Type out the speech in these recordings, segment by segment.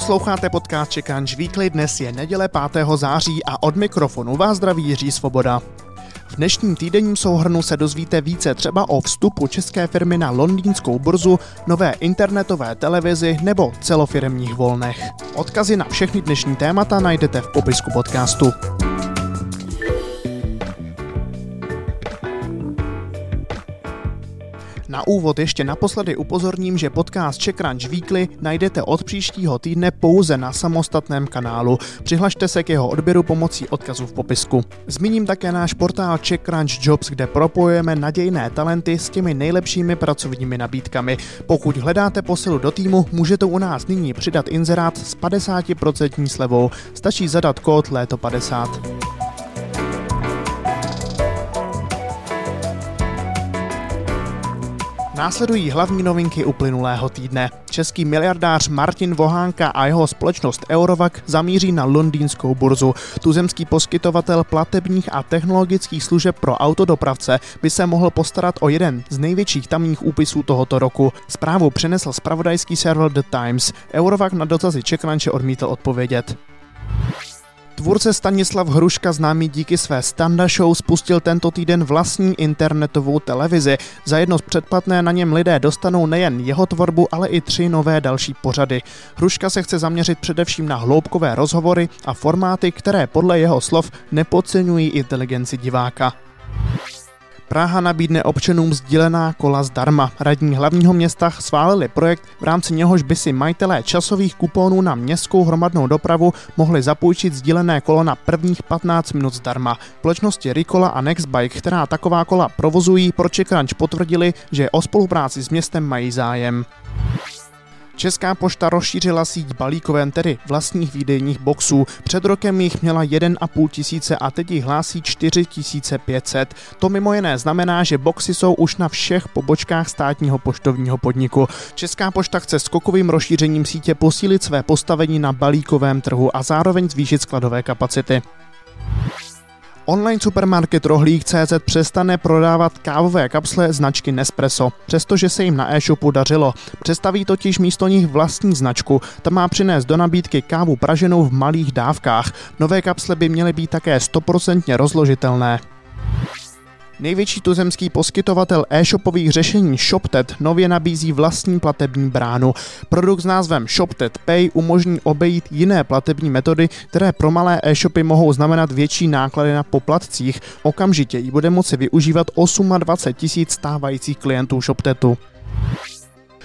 Posloucháte podcast Čekanč Weekly, dnes je neděle 5. září a od mikrofonu vás zdraví Jiří Svoboda. V dnešním týdenním souhrnu se dozvíte více třeba o vstupu české firmy na londýnskou burzu, nové internetové televizi nebo celofiremních volnech. Odkazy na všechny dnešní témata najdete v popisku podcastu. Na úvod ještě naposledy upozorním, že podcast Czech Crunch Weekly najdete od příštího týdne pouze na samostatném kanálu. Přihlašte se k jeho odběru pomocí odkazu v popisku. Zmíním také náš portál Czech Crunch Jobs, kde propojujeme nadějné talenty s těmi nejlepšími pracovními nabídkami. Pokud hledáte posilu do týmu, můžete u nás nyní přidat inzerát s 50% slevou. Stačí zadat kód léto 50. Následují hlavní novinky uplynulého týdne. Český miliardář Martin Vohánka a jeho společnost Eurovac zamíří na londýnskou burzu. Tuzemský poskytovatel platebních a technologických služeb pro autodopravce by se mohl postarat o jeden z největších tamních úpisů tohoto roku. Zprávu přinesl spravodajský server The Times. Eurovac na dotazy Čekranče odmítl odpovědět. Tvůrce Stanislav Hruška, známý díky své Standa Show, spustil tento týden vlastní internetovou televizi. Za jedno z předplatné na něm lidé dostanou nejen jeho tvorbu, ale i tři nové další pořady. Hruška se chce zaměřit především na hloubkové rozhovory a formáty, které podle jeho slov nepodceňují inteligenci diváka. Praha nabídne občanům sdílená kola zdarma. Radní hlavního města schválili projekt, v rámci něhož by si majitelé časových kuponů na městskou hromadnou dopravu mohli zapůjčit sdílené kolo na prvních 15 minut zdarma. Společnosti Ricola a Nextbike, která taková kola provozují, pro Crunch potvrdili, že o spolupráci s městem mají zájem. Česká pošta rozšířila síť balíkoven, tedy vlastních výdejních boxů. Před rokem jich měla 1,5 tisíce a teď jich hlásí 4500. To mimo jiné znamená, že boxy jsou už na všech pobočkách státního poštovního podniku. Česká pošta chce skokovým rozšířením sítě posílit své postavení na balíkovém trhu a zároveň zvýšit skladové kapacity. Online supermarket Rohlík.cz přestane prodávat kávové kapsle značky Nespresso, přestože se jim na e-shopu dařilo. Přestaví totiž místo nich vlastní značku. Ta má přinést do nabídky kávu praženou v malých dávkách. Nové kapsle by měly být také stoprocentně rozložitelné. Největší tuzemský poskytovatel e-shopových řešení ShopTet nově nabízí vlastní platební bránu. Produkt s názvem ShopTet Pay umožní obejít jiné platební metody, které pro malé e-shopy mohou znamenat větší náklady na poplatcích. Okamžitě ji bude moci využívat 28 tisíc stávajících klientů ShopTetu.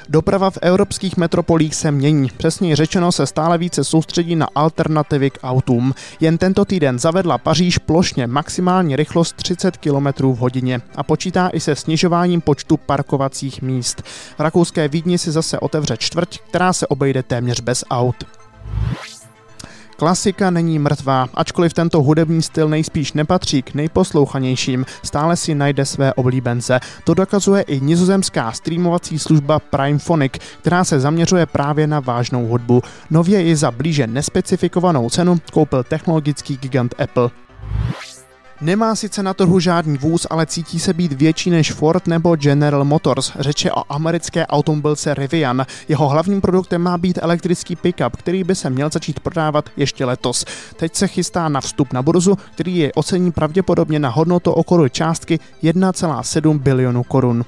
Doprava v evropských metropolích se mění. Přesněji řečeno se stále více soustředí na alternativy k autům. Jen tento týden zavedla Paříž plošně maximální rychlost 30 km v hodině a počítá i se snižováním počtu parkovacích míst. V rakouské Vídni si zase otevře čtvrť, která se obejde téměř bez aut. Klasika není mrtvá, ačkoliv tento hudební styl nejspíš nepatří k nejposlouchanějším, stále si najde své oblíbence. To dokazuje i nizozemská streamovací služba Primephonic, která se zaměřuje právě na vážnou hudbu. Nově i za blíže nespecifikovanou cenu koupil technologický gigant Apple. Nemá sice na trhu žádný vůz, ale cítí se být větší než Ford nebo General Motors. Řeče o americké automobilce Rivian. Jeho hlavním produktem má být elektrický pickup, který by se měl začít prodávat ještě letos. Teď se chystá na vstup na burzu, který je ocení pravděpodobně na hodnotu okolo částky 1,7 bilionu korun.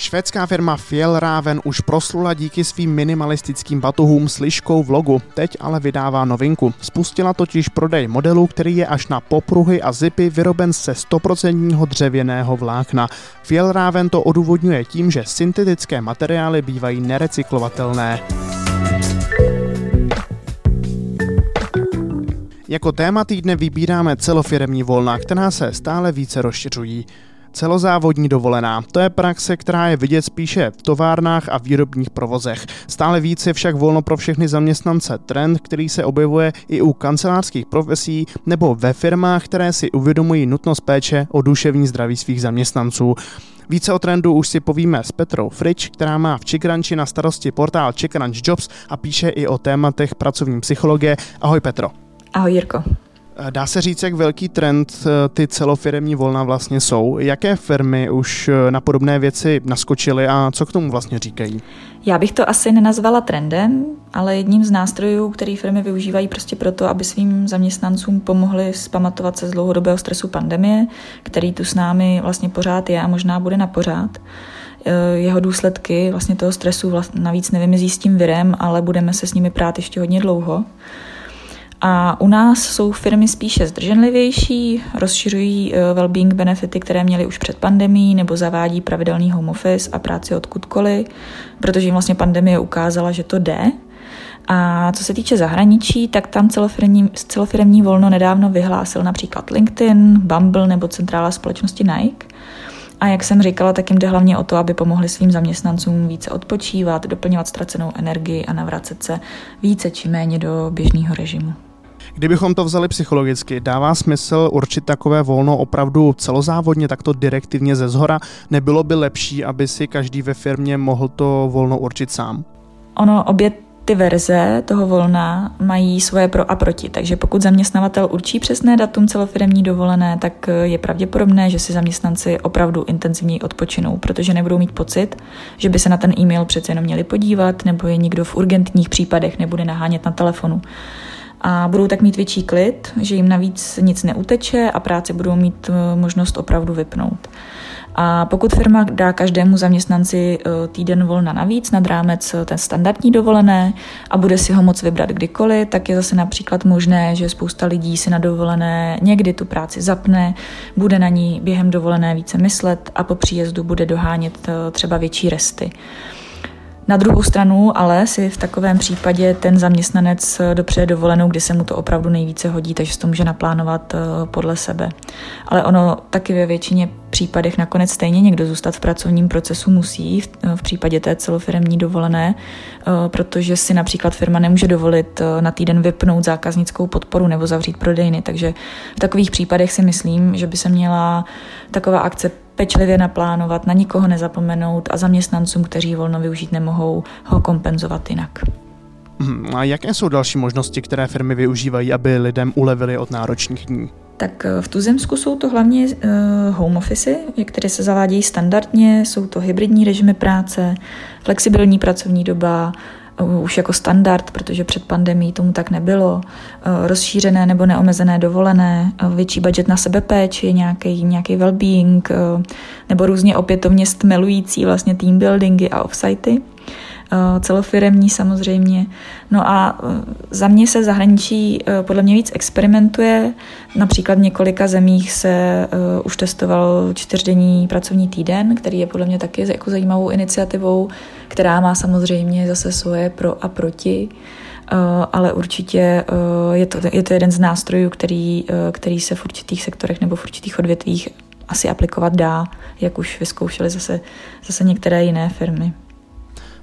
Švédská firma Fjellraven už proslula díky svým minimalistickým batohům s liškou v logu, teď ale vydává novinku. Spustila totiž prodej modelu, který je až na popruhy a zipy vyroben se 100% dřevěného vlákna. Fjellraven to odůvodňuje tím, že syntetické materiály bývají nerecyklovatelné. Jako téma týdne vybíráme celofiremní volna, která se stále více rozšiřují. Celozávodní dovolená. To je praxe, která je vidět spíše v továrnách a výrobních provozech. Stále více však volno pro všechny zaměstnance. Trend, který se objevuje i u kancelářských profesí nebo ve firmách, které si uvědomují nutnost péče o duševní zdraví svých zaměstnanců. Více o trendu už si povíme s Petrou Frič, která má v Čekranči na starosti portál Čekranč Jobs a píše i o tématech pracovní psychologie. Ahoj Petro. Ahoj Jirko. Dá se říct, jak velký trend eh, ty celofiremní volna vlastně jsou? Jaké firmy už eh, na podobné věci naskočily a co k tomu vlastně říkají? Já bych to asi nenazvala trendem, ale jedním z nástrojů, který firmy využívají prostě proto, aby svým zaměstnancům pomohli zpamatovat se z dlouhodobého stresu pandemie, který tu s námi vlastně pořád je a možná bude na pořád. Eh, jeho důsledky vlastně toho stresu navíc nevymizí s tím virem, ale budeme se s nimi prát ještě hodně dlouho. A u nás jsou firmy spíše zdrženlivější, rozšiřují eh, well-being benefity, které měly už před pandemí, nebo zavádí pravidelný home office a práci odkudkoliv, protože jim vlastně pandemie ukázala, že to jde. A co se týče zahraničí, tak tam celofirmní, celofirmní volno nedávno vyhlásil například LinkedIn, Bumble nebo centrála společnosti Nike. A jak jsem říkala, tak jim jde hlavně o to, aby pomohli svým zaměstnancům více odpočívat, doplňovat ztracenou energii a navracet se více či méně do běžného režimu. Kdybychom to vzali psychologicky, dává smysl určit takové volno opravdu celozávodně, takto direktivně ze zhora? Nebylo by lepší, aby si každý ve firmě mohl to volno určit sám? Ono, obě ty verze toho volna mají svoje pro a proti, takže pokud zaměstnavatel určí přesné datum celofiremní dovolené, tak je pravděpodobné, že si zaměstnanci opravdu intenzivněji odpočinou, protože nebudou mít pocit, že by se na ten e-mail přece jenom měli podívat, nebo je nikdo v urgentních případech nebude nahánět na telefonu a budou tak mít větší klid, že jim navíc nic neuteče a práci budou mít eh, možnost opravdu vypnout. A pokud firma dá každému zaměstnanci eh, týden volna navíc nad rámec eh, té standardní dovolené a bude si ho moc vybrat kdykoliv, tak je zase například možné, že spousta lidí si na dovolené někdy tu práci zapne, bude na ní během dovolené více myslet a po příjezdu bude dohánět třeba větší resty. Na druhou stranu ale si v takovém případě ten zaměstnanec dopřeje dovolenou, kdy se mu to opravdu nejvíce hodí, takže to může naplánovat eh, podle sebe. Ale ono taky ve většině případech nakonec stejně někdo zůstat v pracovním procesu musí, v, eh, případě té celofiremní dovolené, eh, protože si například firma nemůže dovolit na týden vypnout zákaznickou podporu nebo zavřít prodejny. Takže v takových případech si myslím, že by se měla taková akce pečlivě naplánovat, na nikoho nezapomenout a zaměstnancům, kteří volno využít nemohou, ho kompenzovat jinak. Mhm, a jaké jsou další možnosti, které firmy využívají, aby lidem ulevili od náročných dní? Tak eh, v Tuzemsku jsou to hlavně uh, home office, které se zavádějí standardně, jsou to hybridní režimy práce, flexibilní pracovní doba, už jako standard, protože před pandemí tomu tak nebylo, eh, rozšířené nebo neomezené dovolené, eh, větší budget na sebepéči, nějaký, nějaký well-being, eh, nebo různě opětovně stmelující vlastně team buildingy a offsitey. Eh, celofiremní samozřejmě. No a eh, za mě se zahraničí eh, podle mě víc experimentuje. Například v několika zemích se už testoval čtyřdenní pracovní týden, který je podle mě taky jako zajímavou iniciativou, která má samozřejmě zase svoje pro a proti. ale určitě je to, je to jeden z nástrojů, který, který se v určitých sektorech nebo v určitých odvětvích asi aplikovat dá, jak už vyzkoušely zase, zase některé jiné firmy.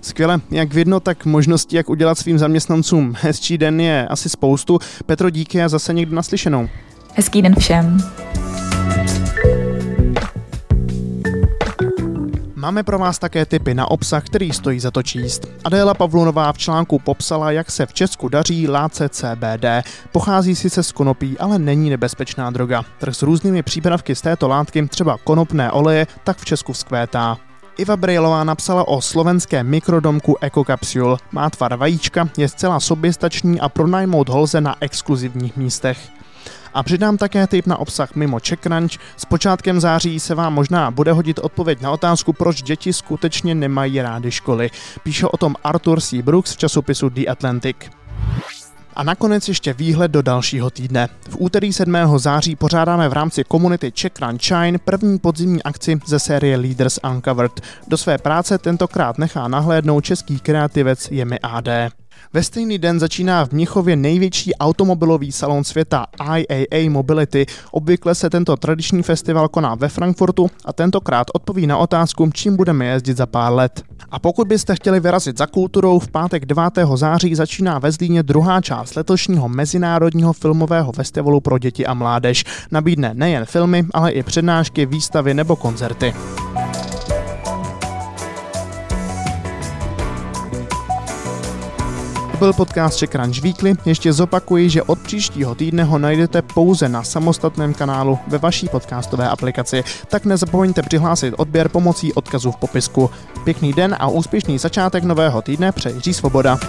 Skvěle, jak vidno, tak možností, jak udělat svým zaměstnancům hezčí den je asi spoustu. Petro, díky a zase někdy naslyšenou. Hezký den všem. Máme pro vás také tipy na obsah, který stojí za to číst. Adéla Pavlunová v článku popsala, jak se v Česku daří láce CBD. Pochází sice z konopí, ale není nebezpečná droga. Trh s různými přípravky z této látky, třeba konopné oleje, tak v Česku vzkvétá. Iva Brejlová napsala o slovenském mikrodomku EcoCapsule. Má tvar vajíčka, je zcela soběstačný a pronajmout ho lze na exkluzivních místech. A přidám také tip na obsah mimo CheckRunch. S počátkem září se vám možná bude hodit odpověď na otázku, proč děti skutečně nemají rády školy. Píše o tom Arthur C. Brooks v časopisu The Atlantic. A nakonec ještě výhled do dalšího týdne. V úterý 7. září pořádáme v rámci komunity Czech Run Shine první podzimní akci ze série Leaders Uncovered. Do své práce tentokrát nechá nahlédnout český kreativec Jemi AD. Ve stejný den začíná v Mnichově největší automobilový salon světa IAA Mobility. Obvykle se tento tradiční festival koná ve Frankfurtu a tentokrát odpoví na otázku, čím budeme jezdit za pár let. A pokud byste chtěli vyrazit za kulturou, v pátek 9. září začíná ve Zlíně druhá část letošního Mezinárodního filmového festivalu pro děti a mládež. Nabídne nejen filmy, ale i přednášky, výstavy nebo koncerty. To byl podcast Czech Crunch Weekly. Ještě zopakuji, že od příštího týdne ho najdete pouze na samostatném kanálu ve vaší podcastové aplikaci. Tak nezapomeňte přihlásit odběr pomocí odkazu v popisku. Pěkný den a úspěšný začátek nového týdne přeji Svoboda.